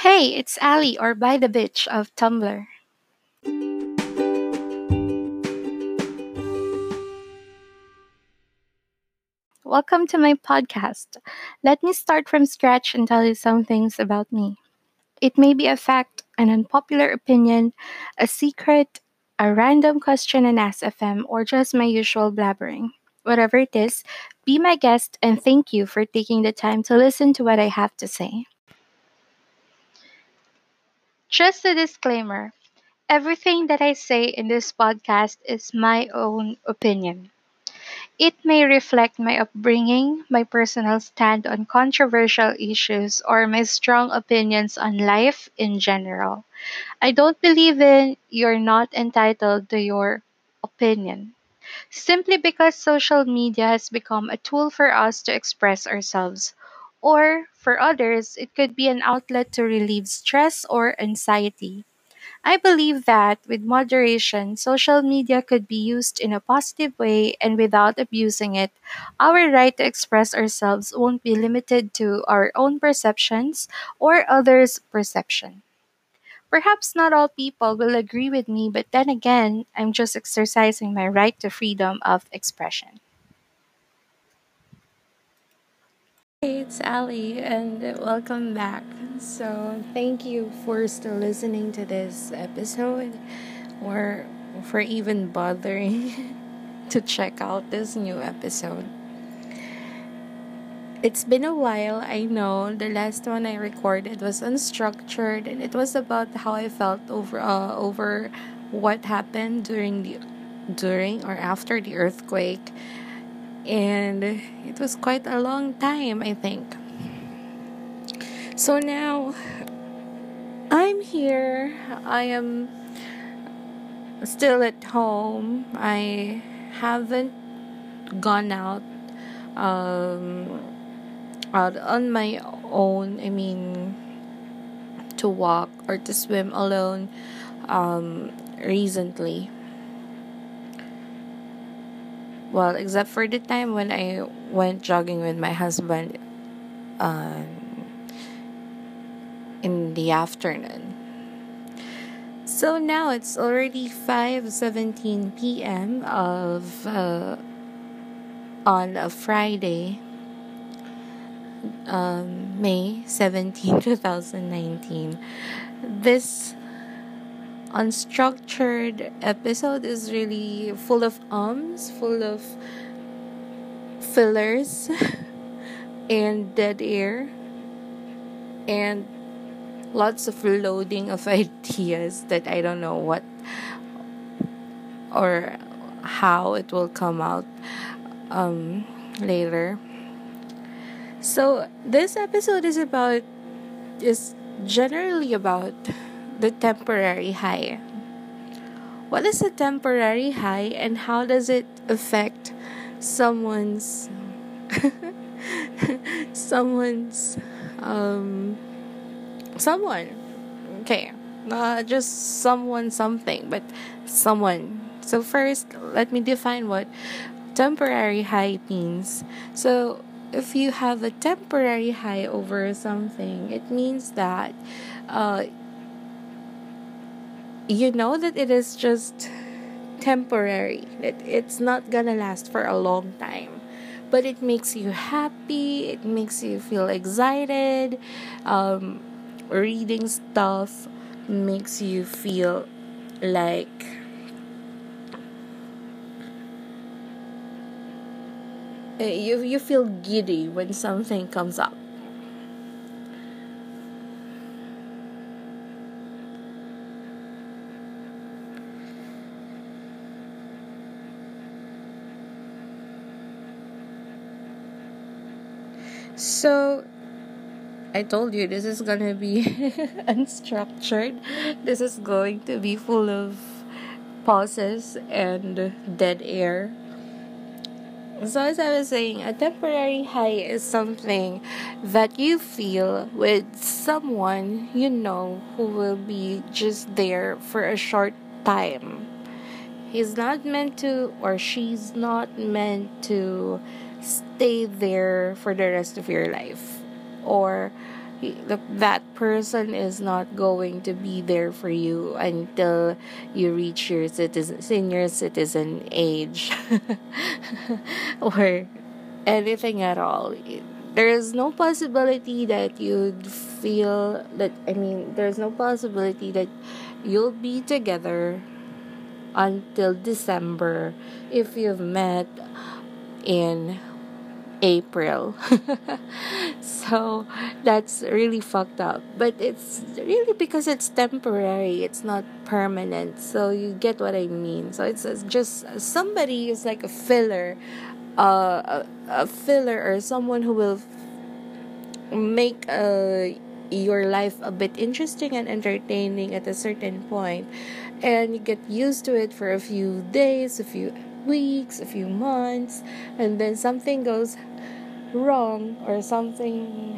Hey, it's Ali or By the Bitch of Tumblr. Welcome to my podcast. Let me start from scratch and tell you some things about me. It may be a fact, an unpopular opinion, a secret, a random question and ask FM, or just my usual blabbering. Whatever it is, be my guest and thank you for taking the time to listen to what I have to say. Just a disclaimer everything that I say in this podcast is my own opinion. It may reflect my upbringing, my personal stand on controversial issues, or my strong opinions on life in general. I don't believe in you're not entitled to your opinion. Simply because social media has become a tool for us to express ourselves. Or, for others, it could be an outlet to relieve stress or anxiety. I believe that with moderation, social media could be used in a positive way and without abusing it. Our right to express ourselves won't be limited to our own perceptions or others' perception. Perhaps not all people will agree with me, but then again, I'm just exercising my right to freedom of expression. Hey, it's Ali, and welcome back. So, thank you for still listening to this episode, or for even bothering to check out this new episode. It's been a while, I know. The last one I recorded was unstructured, and it was about how I felt over uh, over what happened during the during or after the earthquake and it was quite a long time, I think. So now I'm here. I am still at home. I haven't gone out um, out on my own. I mean, to walk or to swim alone um, recently well except for the time when i went jogging with my husband um, in the afternoon so now it's already 5:17 p.m. of uh, on a Friday um, May 17 2019 this unstructured episode is really full of ums, full of fillers and dead air and lots of loading of ideas that I don't know what or how it will come out um, later. So this episode is about is generally about the temporary high. What is a temporary high and how does it affect someone's someone's um someone? Okay not just someone something but someone. So first let me define what temporary high means. So if you have a temporary high over something it means that uh, you know that it is just temporary, that it's not gonna last for a long time. But it makes you happy, it makes you feel excited. Um, reading stuff makes you feel like you, you feel giddy when something comes up So, I told you this is gonna be unstructured. This is going to be full of pauses and dead air. So, as I was saying, a temporary high is something that you feel with someone you know who will be just there for a short time. He's not meant to, or she's not meant to stay there for the rest of your life or that person is not going to be there for you until you reach your citizen senior citizen age or anything at all. There is no possibility that you'd feel that i mean there's no possibility that you'll be together until december if you've met in April. so that's really fucked up. But it's really because it's temporary, it's not permanent. So you get what I mean. So it's just somebody is like a filler, uh, a, a filler or someone who will make uh, your life a bit interesting and entertaining at a certain point and you get used to it for a few days a few weeks a few months and then something goes wrong or something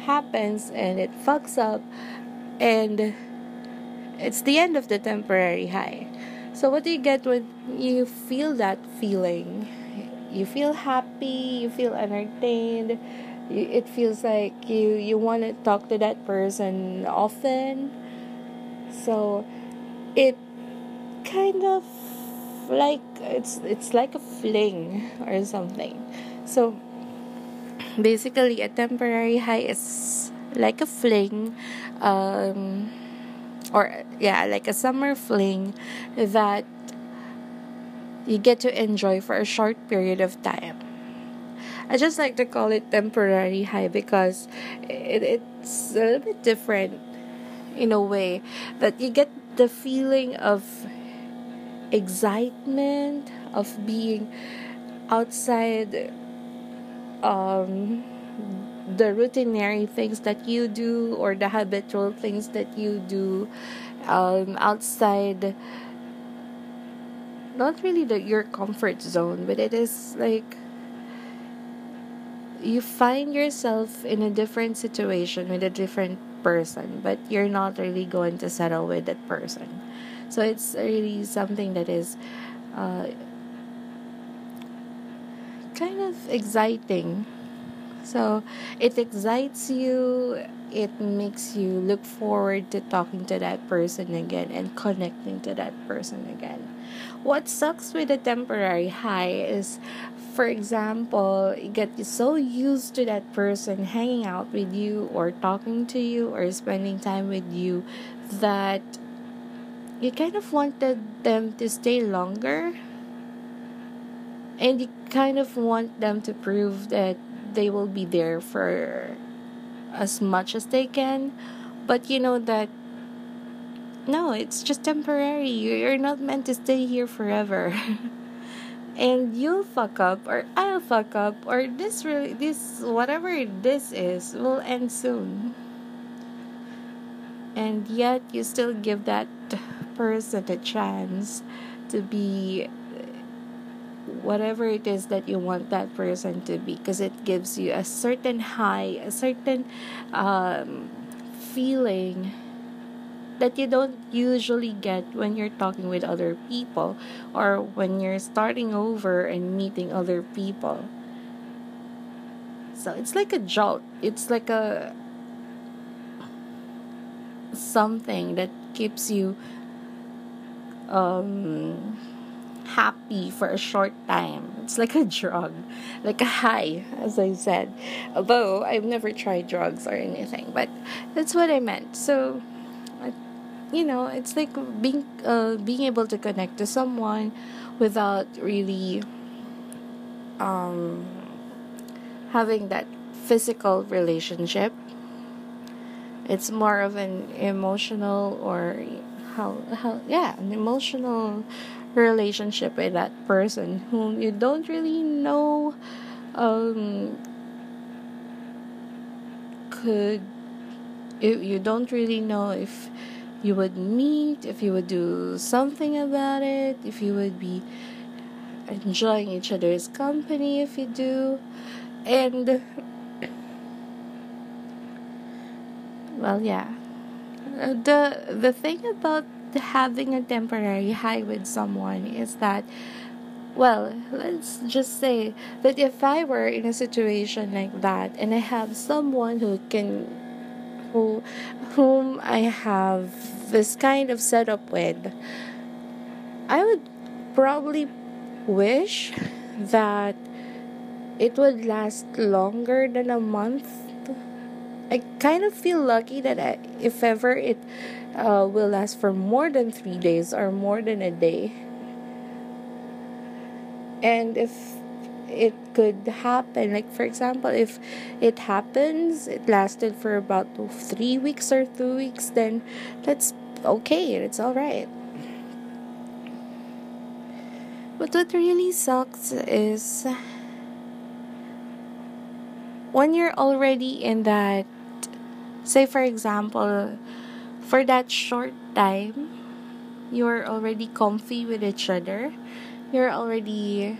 happens and it fucks up and it's the end of the temporary high. So what do you get when you feel that feeling? You feel happy, you feel entertained, it feels like you you want to talk to that person often. So it kind of like it's it's like a fling or something. So basically a temporary high is like a fling um, or yeah like a summer fling that you get to enjoy for a short period of time i just like to call it temporary high because it, it's a little bit different in a way that you get the feeling of excitement of being outside um, the routinary things that you do or the habitual things that you do um, outside not really the, your comfort zone but it is like you find yourself in a different situation with a different person but you're not really going to settle with that person so it's really something that is uh, kind of exciting. So it excites you, it makes you look forward to talking to that person again and connecting to that person again. What sucks with a temporary high is, for example, you get so used to that person hanging out with you or talking to you or spending time with you that you kind of wanted them to stay longer. And you kind of want them to prove that they will be there for as much as they can. But you know that no it's just temporary. You're not meant to stay here forever. And you'll fuck up or i'll fuck up or this really this whatever this is will end soon. And yet you still give that person a chance to be whatever it is that you want that person to be because it gives you a certain high a certain um, feeling that you don't usually get when you're talking with other people or when you're starting over and meeting other people. So it's like a jolt. It's like a something that keeps you um happy for a short time. It's like a drug, like a high, as I said. Although I've never tried drugs or anything, but that's what I meant. So, you know, it's like being uh, being able to connect to someone without really um, having that physical relationship. It's more of an emotional or how how yeah an emotional relationship with that person whom you don't really know um, could if you don't really know if you would meet if you would do something about it if you would be enjoying each other's company if you do. And well yeah the the thing about having a temporary high with someone is that well, let's just say that if I were in a situation like that and I have someone who can who whom I have this kind of setup with, I would probably wish that it would last longer than a month. I kind of feel lucky that I, if ever it uh, will last for more than three days or more than a day. And if it could happen, like for example, if it happens, it lasted for about three weeks or two weeks, then that's okay, it's alright. But what really sucks is when you're already in that, say for example, for that short time, you're already comfy with each other. You're already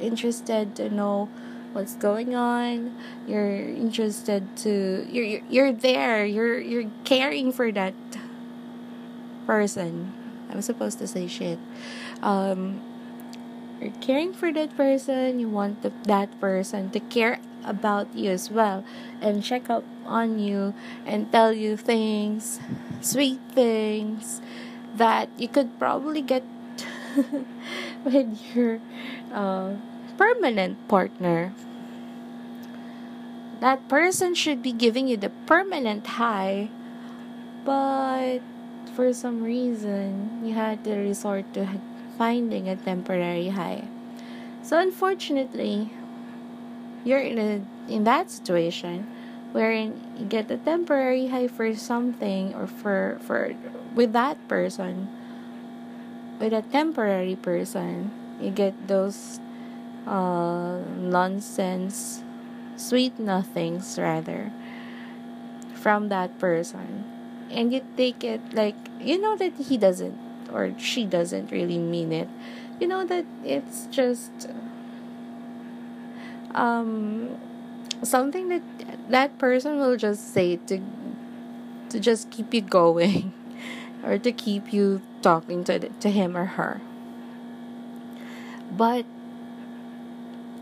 interested to know what's going on. You're interested to you're you're there. You're you're caring for that person. I'm supposed to say shit. Um, you're caring for that person. You want the, that person to care about you as well and check up on you and tell you things, sweet things that you could probably get with your uh, permanent partner. That person should be giving you the permanent high, but for some reason, you had to resort to finding a temporary high. So, unfortunately, you're in a in that situation wherein you get a temporary high for something or for for with that person with a temporary person you get those uh, nonsense sweet nothings rather from that person. And you take it like you know that he doesn't or she doesn't really mean it. You know that it's just um something that that person will just say to to just keep you going or to keep you talking to to him or her. But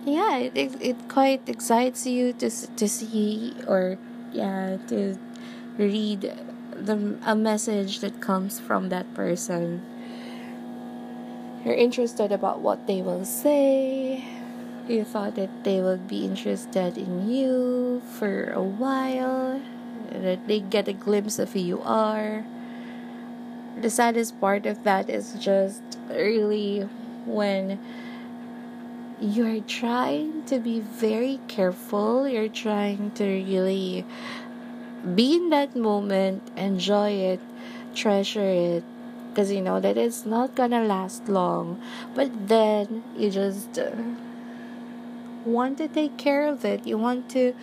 yeah it, it, it quite excites you to to see or yeah to read the a message that comes from that person. You're interested about what they will say you thought that they would be interested in you for a while, that they get a glimpse of who you are. The saddest part of that is just really when you're trying to be very careful, you're trying to really be in that moment, enjoy it, treasure it, because you know that it's not gonna last long. But then you just. Uh, want to take care of it. You want to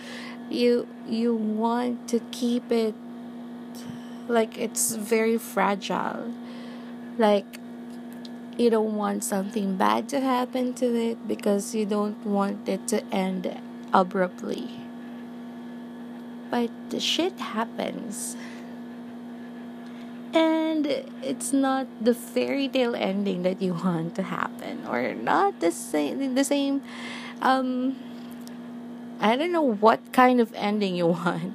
you you want to keep it like it's very fragile. Like you don't want something bad to happen to it because you don't want it to end abruptly. But the shit happens. And it's not the fairy tale ending that you want to happen or not the same the same um I don't know what kind of ending you want,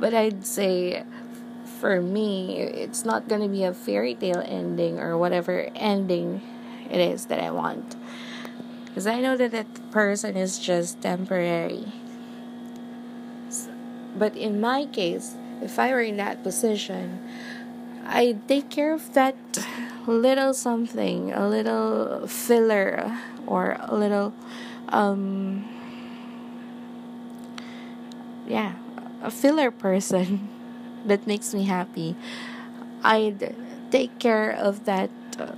but I'd say for me, it's not gonna be a fairy tale ending or whatever ending it is that I want. Because I know that that person is just temporary. But in my case, if I were in that position, I'd take care of that little something, a little filler, or a little um yeah a filler person that makes me happy. I'd take care of that uh,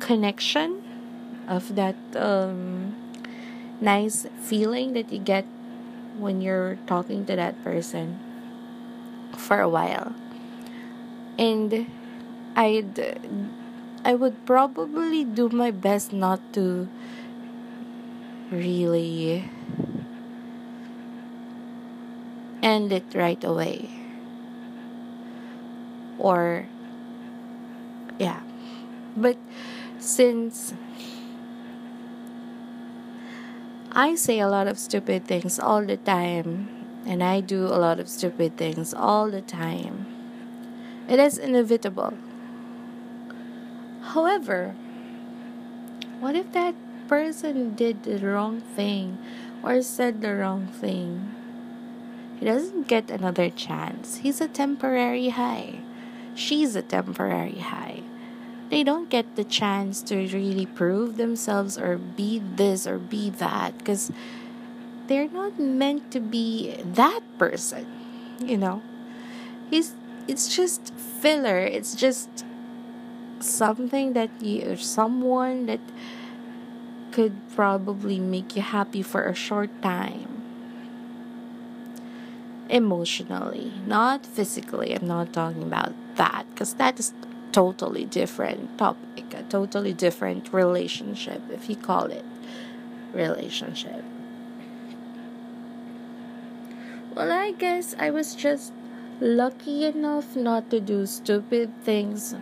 connection of that um nice feeling that you get when you're talking to that person for a while. And i'd i would probably do my best not to really end it right away. Or, yeah. But since I say a lot of stupid things all the time, and I do a lot of stupid things all the time. It is inevitable. However, what if that person did the wrong thing or said the wrong thing? He doesn't get another chance. He's a temporary high. She's a temporary high. They don't get the chance to really prove themselves or be this or be that because they're not meant to be that person, you know. He's it's just filler. It's just something that you or someone that could probably make you happy for a short time. Emotionally. Not physically i'm not talking about that because that is totally different topic a totally different relationship if you call it relationship. Well, I guess I was just lucky enough not to do stupid things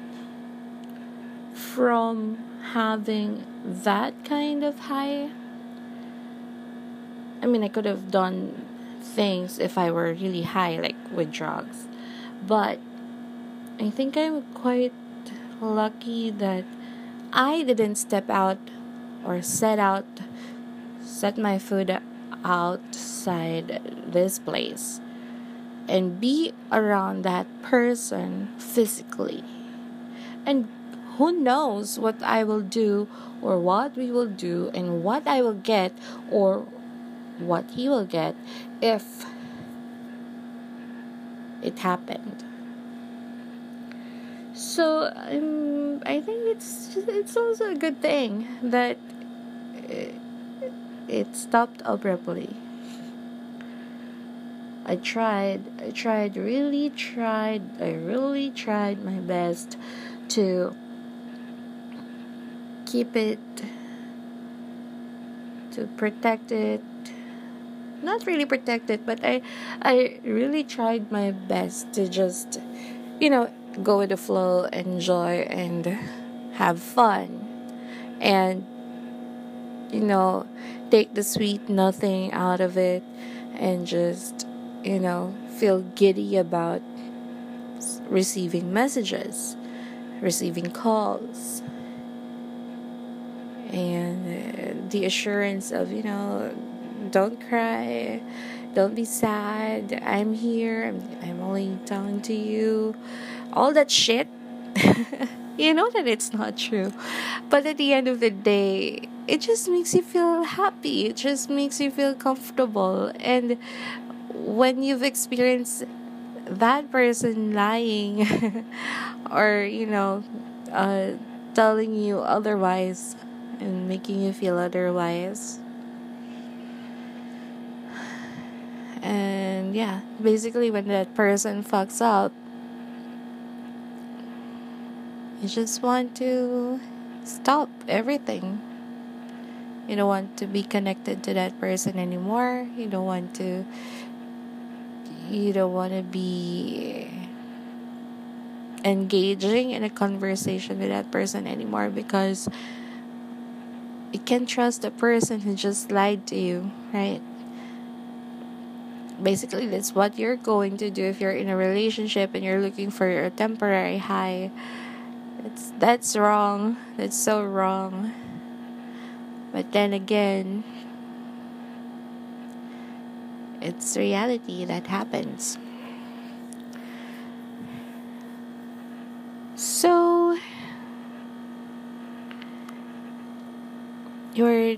from having that kind of high. I mean, I could have done things if I were really high, like with drugs. But I think I'm quite lucky that I didn't step out or set out, set my food outside this place and be around that person physically. And who knows what I will do or what we will do and what I will get or what he will get if it happened. So um, I think it's it's also a good thing that it stopped abruptly. I tried, I tried, really tried, I really tried my best to keep it, to protect it. Not really protect it, but I, I really tried my best to just, you know, go with the flow, enjoy, and have fun. And, you know, take the sweet nothing out of it and just, you know, feel giddy about receiving messages, receiving calls, and uh, the assurance of, you know, don't cry, don't be sad, I'm here, I'm, I'm only talking to you, all that shit. you know that it's not true. But at the end of the day, it just makes you feel happy. It just makes you feel comfortable. And when you've experienced that person lying or, you know, uh, telling you otherwise and making you feel otherwise. And yeah, basically, when that person fucks up, you just want to stop everything you don't want to be connected to that person anymore you don't want to you don't want to be engaging in a conversation with that person anymore because you can't trust the person who just lied to you right? Basically that's what you're going to do if you're in a relationship and you're looking for a temporary high. It's that's wrong. That's so wrong. But then again, it's reality that happens. So you're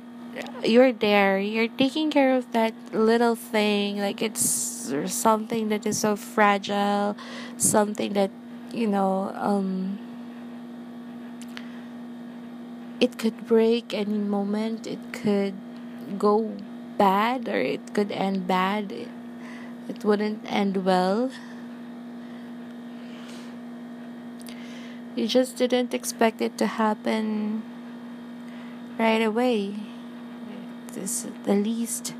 you're there, you're taking care of that little thing. Like it's something that is so fragile, something that you know um it could break any moment. It could go bad or it could end bad. It, it wouldn't end well. You just didn't expect it to happen right away this is the least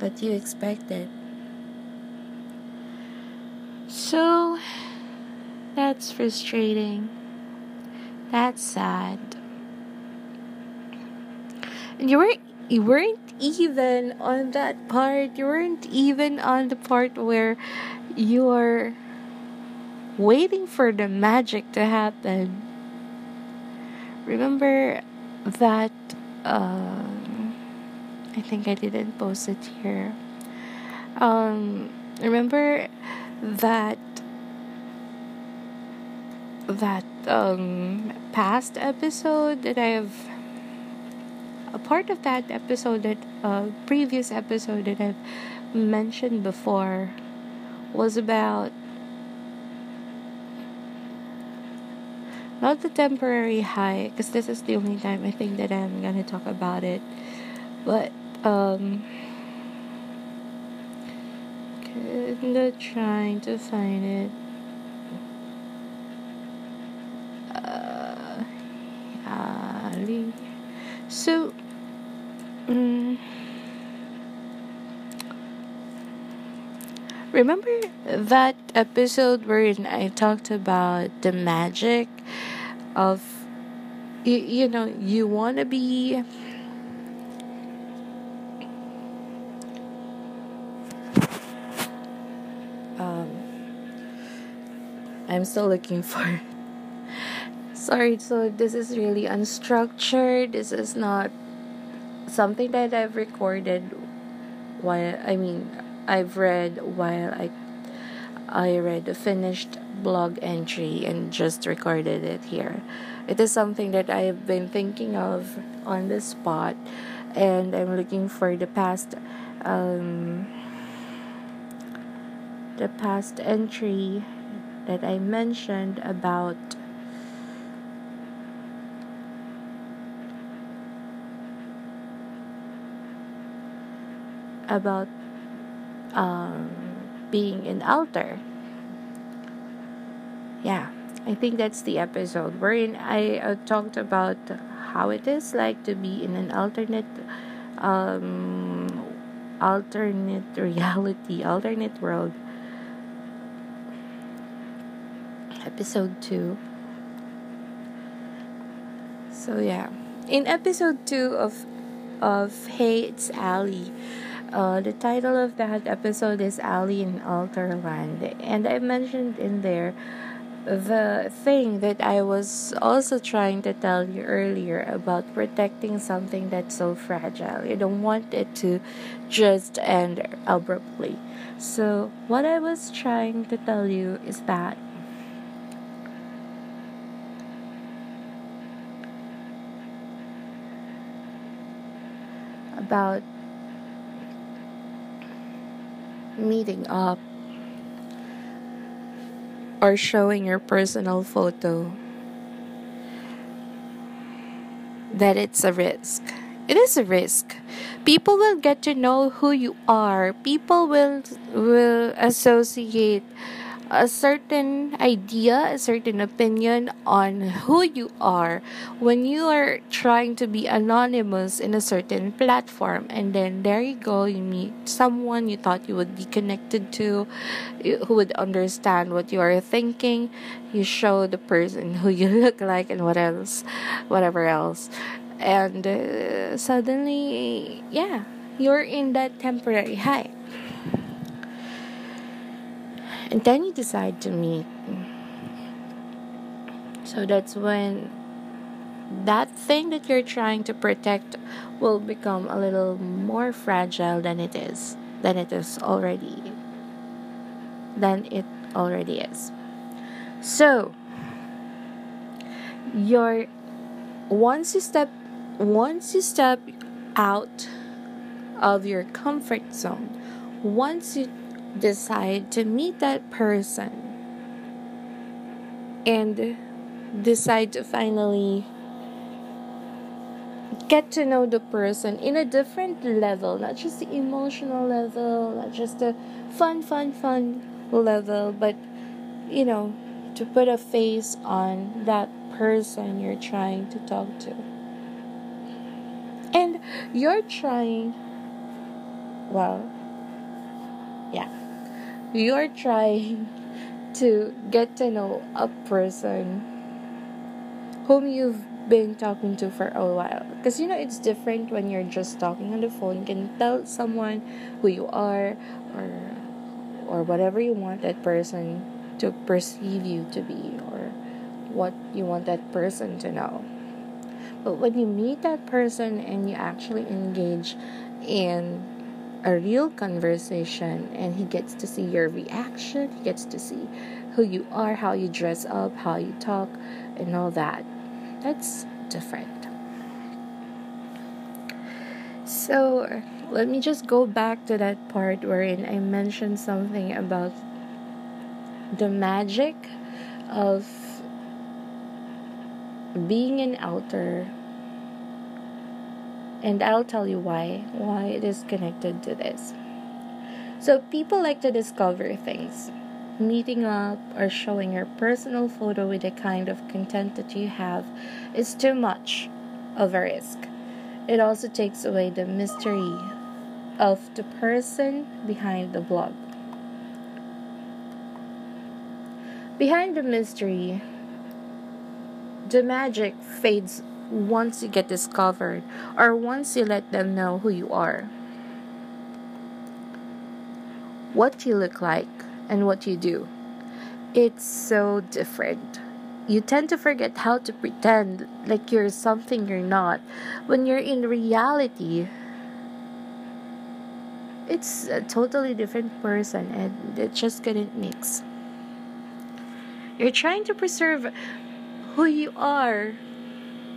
but you expected so that's frustrating that's sad. And you weren't you weren't even on that part. You weren't even on the part where you are waiting for the magic to happen. Remember that um, I think I didn't post it here. Um, remember that that um past episode that I have a part of that episode that uh previous episode that I've mentioned before was about not the temporary high because this is the only time I think that I'm gonna talk about it. But um kinda trying to find it. Uh Ali. so um, remember that episode wherein I talked about the magic of you, you know you want to be um i'm still looking for sorry so this is really unstructured. This is not something that i've recorded while i mean i've read while i i read finished blog entry and just recorded it here it is something that I've been thinking of on the spot, and I'm looking for the past, um, the past entry that I mentioned about. About um, being an alter. Yeah. I think that's the episode wherein I uh, talked about how it is like to be in an alternate um alternate reality, alternate world. Episode 2. So yeah. In episode 2 of of Hey It's Ali, uh, the title of that episode is Ali in Alterland, and I mentioned in there the thing that I was also trying to tell you earlier about protecting something that's so fragile. You don't want it to just end abruptly. So, what I was trying to tell you is that about meeting up or showing your personal photo that it's a risk. It is a risk. People will get to know who you are. People will will associate a certain idea, a certain opinion on who you are when you are trying to be anonymous in a certain platform. And then there you go, you meet someone you thought you would be connected to, who would understand what you are thinking. You show the person who you look like and what else, whatever else. And uh, suddenly, yeah, you're in that temporary high and then you decide to meet. So that's when that thing that you're trying to protect will become a little more fragile than it is than it is already than it already is. So your once you step once you step out of your comfort zone once you decide to meet that person and decide to finally get to know the person in a different level, not just the emotional level, not just the fun, fun, fun level, but you know, to put a face on that person you're trying to talk to. And you're trying, well, yeah you're trying to get to know a person whom you've been talking to for a while. Because you know it's different when you're just talking on the phone. You can tell someone who you are or or whatever you want that person to perceive you to be or what you want that person to know. But when you meet that person and you actually engage in a real conversation and he gets to see your reaction he gets to see who you are how you dress up how you talk and all that that's different. So let me just go back to that part wherein I mentioned something about the magic of being an outer and I'll tell you why why it is connected to this. So people like to discover things meeting up or showing your personal photo with the kind of content that you have is too much of a risk. It also takes away the mystery of the person behind the blog. Behind the mystery, the magic fades once you get discovered or once you let them know who you are. What you look like, and what you do. It's so different. You tend to forget how to pretend like you're something you're not when you're in reality. It's a totally different person and it just couldn't mix. You're trying to preserve who you are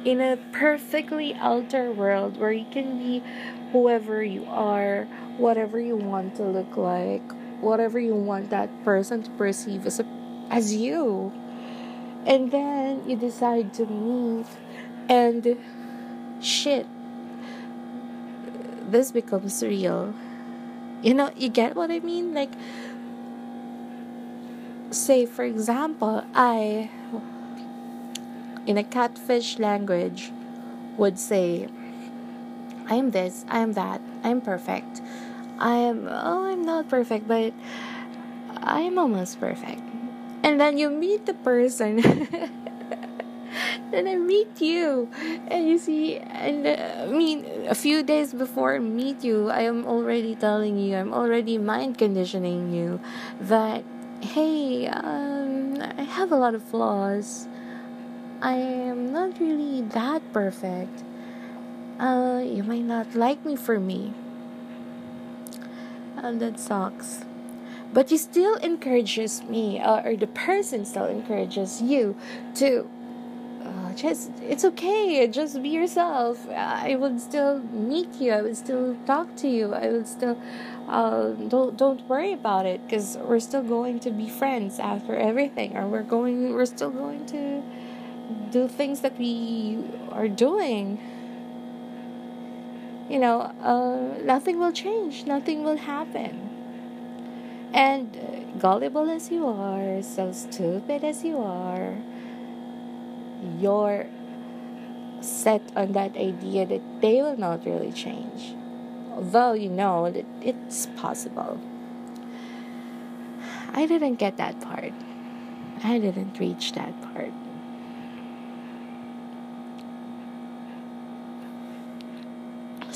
in a perfectly outer world where you can be whoever you are, whatever you want to look like, whatever you want that person to perceive as a, as you. And then you decide to meet and shit this becomes real. You know you get what i mean? Like say for example i in a catfish language would say i am this i am that i'm perfect I'm oh I'm not perfect, but I'm almost perfect. And then you meet the person. then I meet you, and you see, and uh, I mean, a few days before I meet you, I am already telling you, I'm already mind conditioning you that hey, um, I have a lot of flaws. I am not really that perfect. Uh, you might not like me for me. And that sucks. But he still encourages me uh, or the person still encourages you to uh, just it's okay just be yourself. I would still meet you i would still talk to you i would still uh, don't don't worry about it because we're still going to be friends after everything or we're going we're still going to do things that we are doing you know, uh, nothing will change, nothing will happen. And uh, gullible as you are, so stupid as you are, you're set on that idea that they will not really change. Although you know that it's possible. I didn't get that part. I didn't reach that part.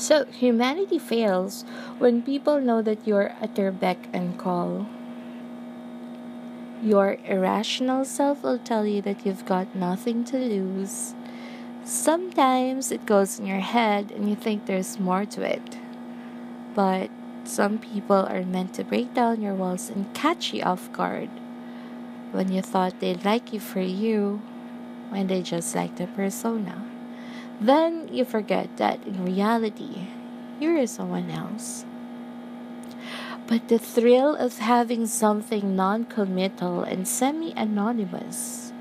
So, humanity fails when people know that you're at their beck and call. Your irrational self will tell you that you've got nothing to lose. Sometimes it goes in your head and you think there's more to it. But some people are meant to break down your walls and catch you off guard when you thought they'd like you for you when they just like the persona. Then you forget that in reality, you're someone else. But the thrill of having something non committal and semi anonymous,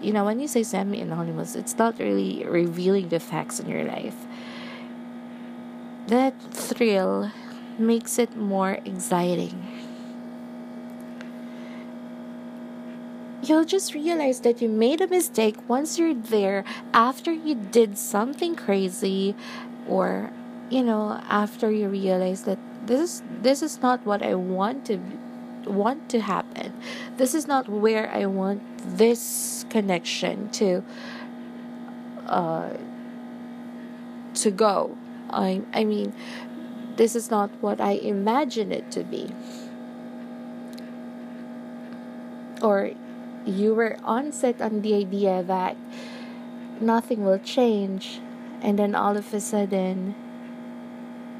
you know, when you say semi anonymous, it's not really revealing the facts in your life. That thrill makes it more exciting. You'll just realize that you made a mistake once you're there after you did something crazy or you know after you realize that this is this is not what I want to want to happen this is not where I want this connection to uh, to go. I I mean, this is not what I imagine it to be. Or you were on set on the idea that nothing will change, and then all of a sudden,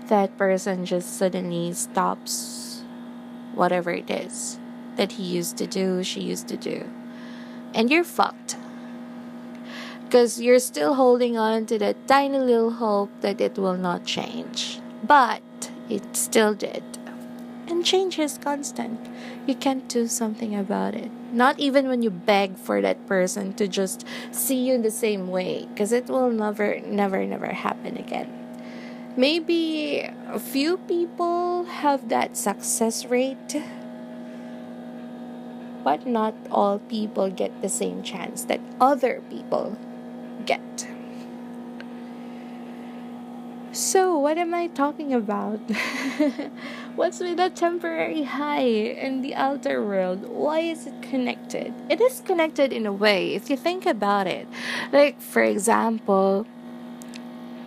that person just suddenly stops whatever it is that he used to do, she used to do. And you're fucked. Because you're still holding on to that tiny little hope that it will not change. But it still did. And change is constant. You can't do something about it. Not even when you beg for that person to just see you the same way. Because it will never, never, never happen again. Maybe a few people have that success rate but not all people get the same chance that other people get. So, what am I talking about? What's with the temporary high in the outer world? Why is it connected? It is connected in a way, if you think about it. Like, for example,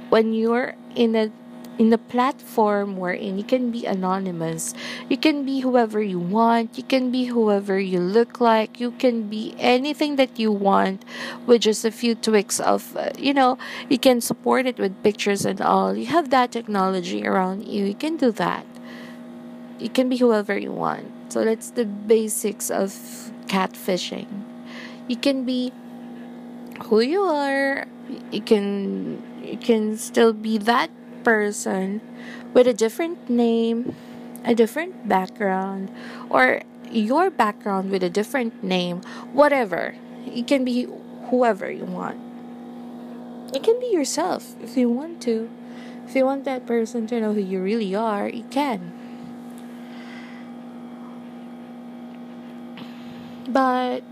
when you're in a in a platform wherein you can be anonymous. You can be whoever you want. You can be whoever you look like. You can be anything that you want with just a few tweaks of, uh, you know, you can support it with pictures and all. You have that technology around you. You can do that. You can be whoever you want. So that's the basics of catfishing. You can be who you are. You can you can still be that person with a different name, a different background, or your background with a different name, whatever. You can be whoever you want. You can be yourself if you want to. If you want that person to know who you really are, you can. But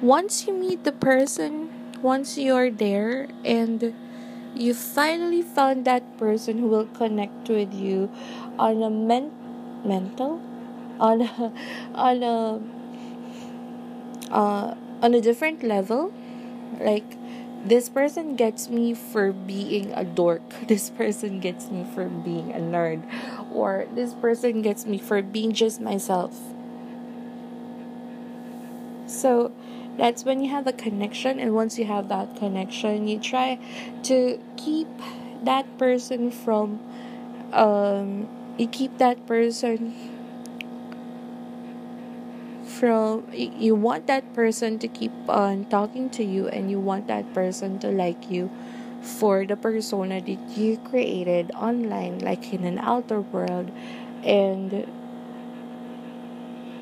once you meet the person, once you're there and you finally found that person who will connect with you on a men- mental? On a, on a uh, on a different level? Like this person gets me for being a dork. This person gets me for being a nerd. Or this person gets me for being just myself so that's when you have a connection and once you have that connection you try to keep that person from um you keep that person from you want that person to keep on talking to you and you want that person to like you for the persona that you created online like in an outer world and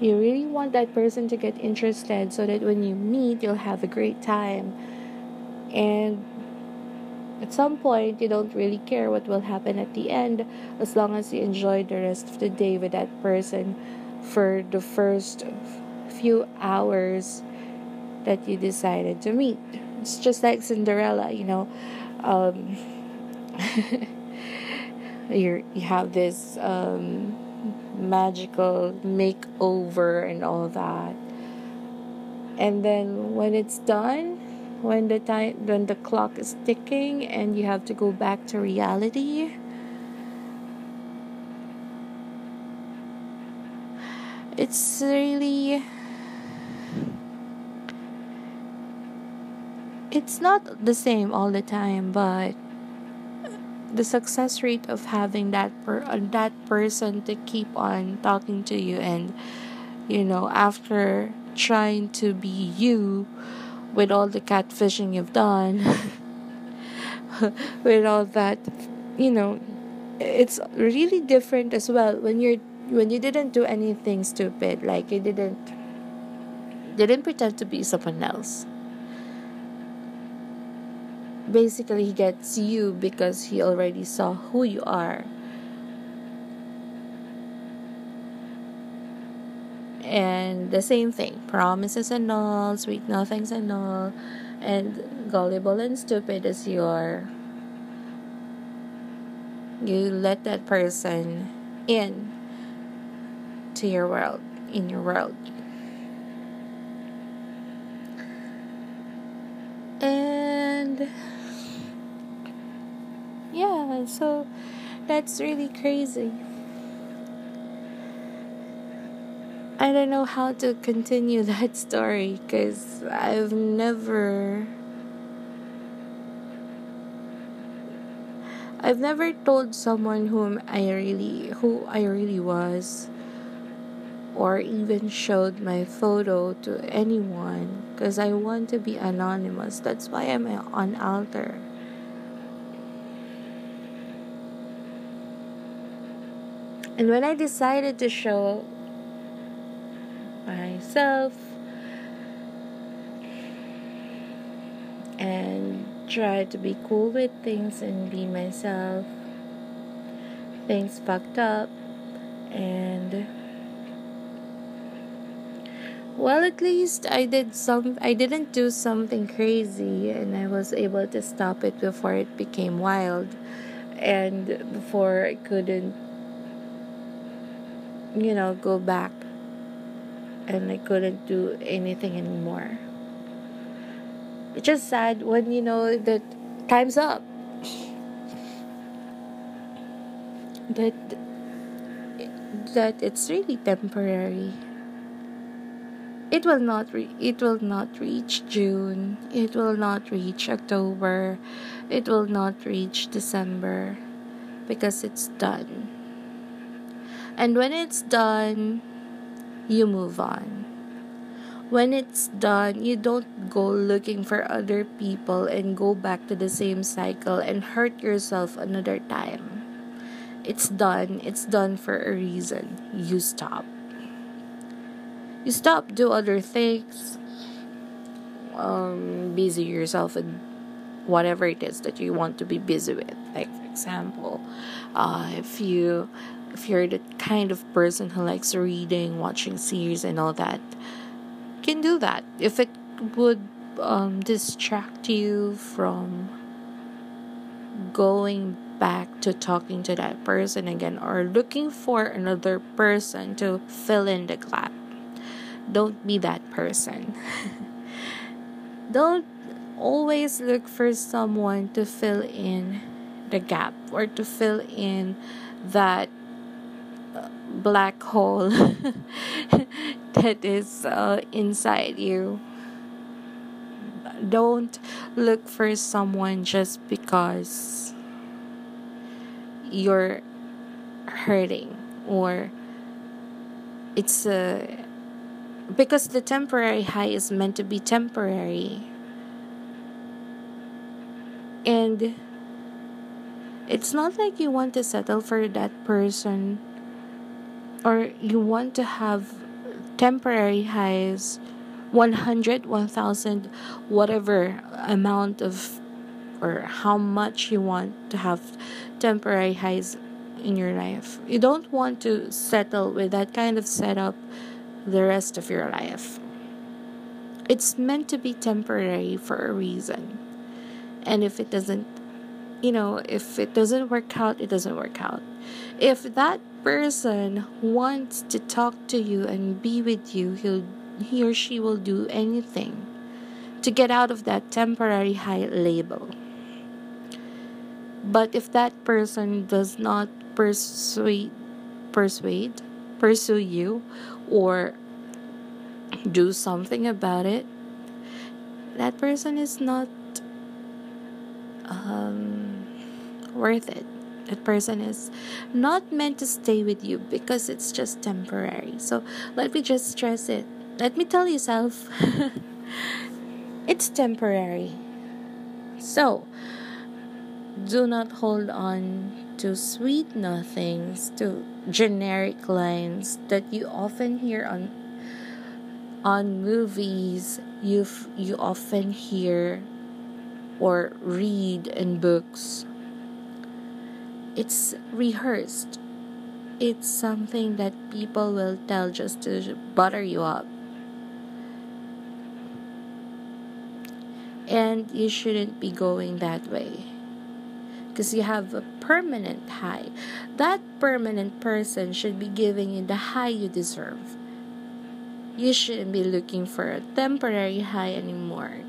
you really want that person to get interested so that when you meet, you'll have a great time. And at some point, you don't really care what will happen at the end as long as you enjoy the rest of the day with that person for the first few hours that you decided to meet. It's just like Cinderella, you know. Um, you you have this um, magical makeover and all that. And then when it's done, when the time when the clock is ticking and you have to go back to reality, it's really it's not the same all the time, but the success rate of having that per- uh, that person to keep on talking to you and you know after trying to be you with all the catfishing you've done with all that you know it's really different as well when you're when you didn't do anything stupid like you didn't didn't pretend to be someone else basically he gets you because he already saw who you are. And the same thing promises and all sweet nothings and all and gullible and stupid as you are. You let that person in to your world in your world. And yeah, so that's really crazy. I don't know how to continue that story because I've never. I've never told someone whom I really who I really was or even showed my photo to anyone because I want to be anonymous. That's why I'm on alter. And when I decided to show myself and try to be cool with things and be myself, things fucked up and well at least i did some i didn't do something crazy and i was able to stop it before it became wild and before i couldn't you know go back and i couldn't do anything anymore. It's just sad when you know that time's up. That that it's really temporary. It will not re- it will not reach June. It will not reach October. It will not reach December because it's done and when it's done you move on. When it's done you don't go looking for other people and go back to the same cycle and hurt yourself another time. It's done. It's done for a reason. You stop. You stop do other things. Um busy yourself with whatever it is that you want to be busy with. Like for example uh if you if you're the kind of person who likes reading watching series and all that can do that if it would um distract you from going back to talking to that person again or looking for another person to fill in the gap don't be that person. don't always look for someone to fill in the gap or to fill in that black hole that is uh, inside you. Don't look for someone just because you're hurting or it's a because the temporary high is meant to be temporary. And it's not like you want to settle for that person or you want to have temporary highs 100 1000 whatever amount of or how much you want to have temporary highs in your life you don't want to settle with that kind of setup the rest of your life. It's meant to be temporary for a reason. And if it doesn't, you know, if it doesn't work out, it doesn't work out. If that person wants to talk to you and be with you, he'll he or she will do anything to get out of that temporary high label. But if that person does not persuade persuade pursue you or do something about it, that person is not um, worth it. Person is not meant to stay with you because it's just temporary. So let me just stress it. Let me tell yourself it's temporary. So do not hold on to sweet nothings, to generic lines that you often hear on on movies you you often hear or read in books it's rehearsed it's something that people will tell just to butter you up and you shouldn't be going that way because you have a permanent high. That permanent person should be giving you the high you deserve. You shouldn't be looking for a temporary high anymore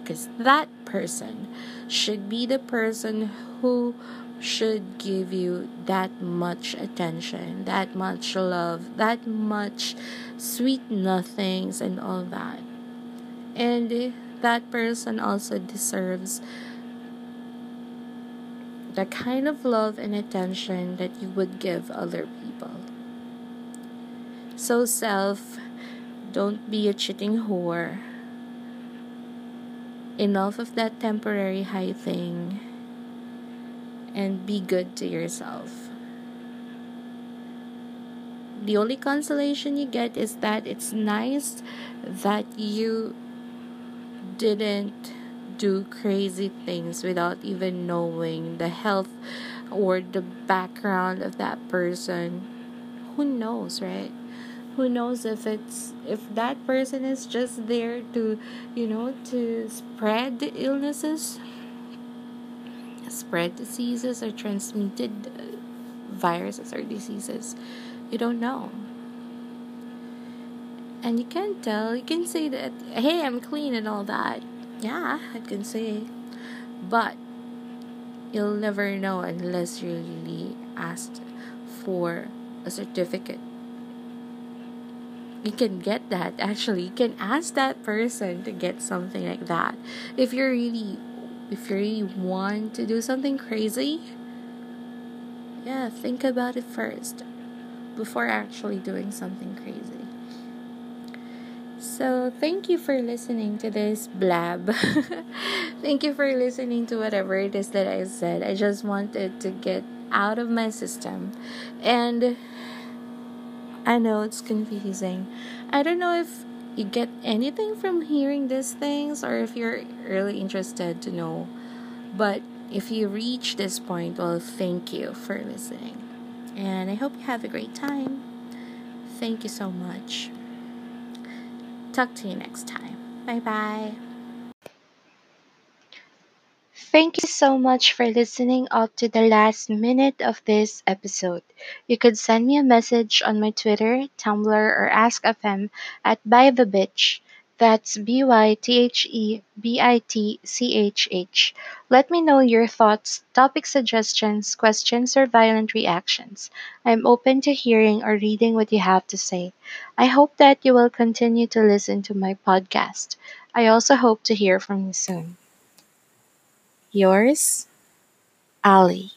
because that person should be the person who should give you that much attention, that much love, that much sweet nothings, and all that. And that person also deserves the kind of love and attention that you would give other people. So, self, don't be a cheating whore. Enough of that temporary high thing and be good to yourself. The only consolation you get is that it's nice that you didn't do crazy things without even knowing the health or the background of that person. Who knows, right? Who knows if it's if that person is just there to, you know, to spread illnesses spread diseases or transmitted viruses or diseases. You don't know. And you can't tell. You can say that, hey, I'm clean and all that. Yeah, I can say. But you'll never know unless you really asked for a certificate. You can get that actually. You can ask that person to get something like that. If you're really if you really want to do something crazy, yeah, think about it first before actually doing something crazy. So, thank you for listening to this blab. thank you for listening to whatever it is that I said. I just wanted to get out of my system. And I know it's confusing. I don't know if you get anything from hearing these things or if you're really interested to know. But if you reach this point, well, thank you for listening. And I hope you have a great time. Thank you so much. Talk to you next time. Bye bye. Thank you so much for listening up to the last minute of this episode. You could send me a message on my Twitter, Tumblr, or Ask FM at By the Bitch. That's B Y T H E B I T C H H. Let me know your thoughts, topic suggestions, questions, or violent reactions. I'm open to hearing or reading what you have to say. I hope that you will continue to listen to my podcast. I also hope to hear from you soon. Yours, Ali.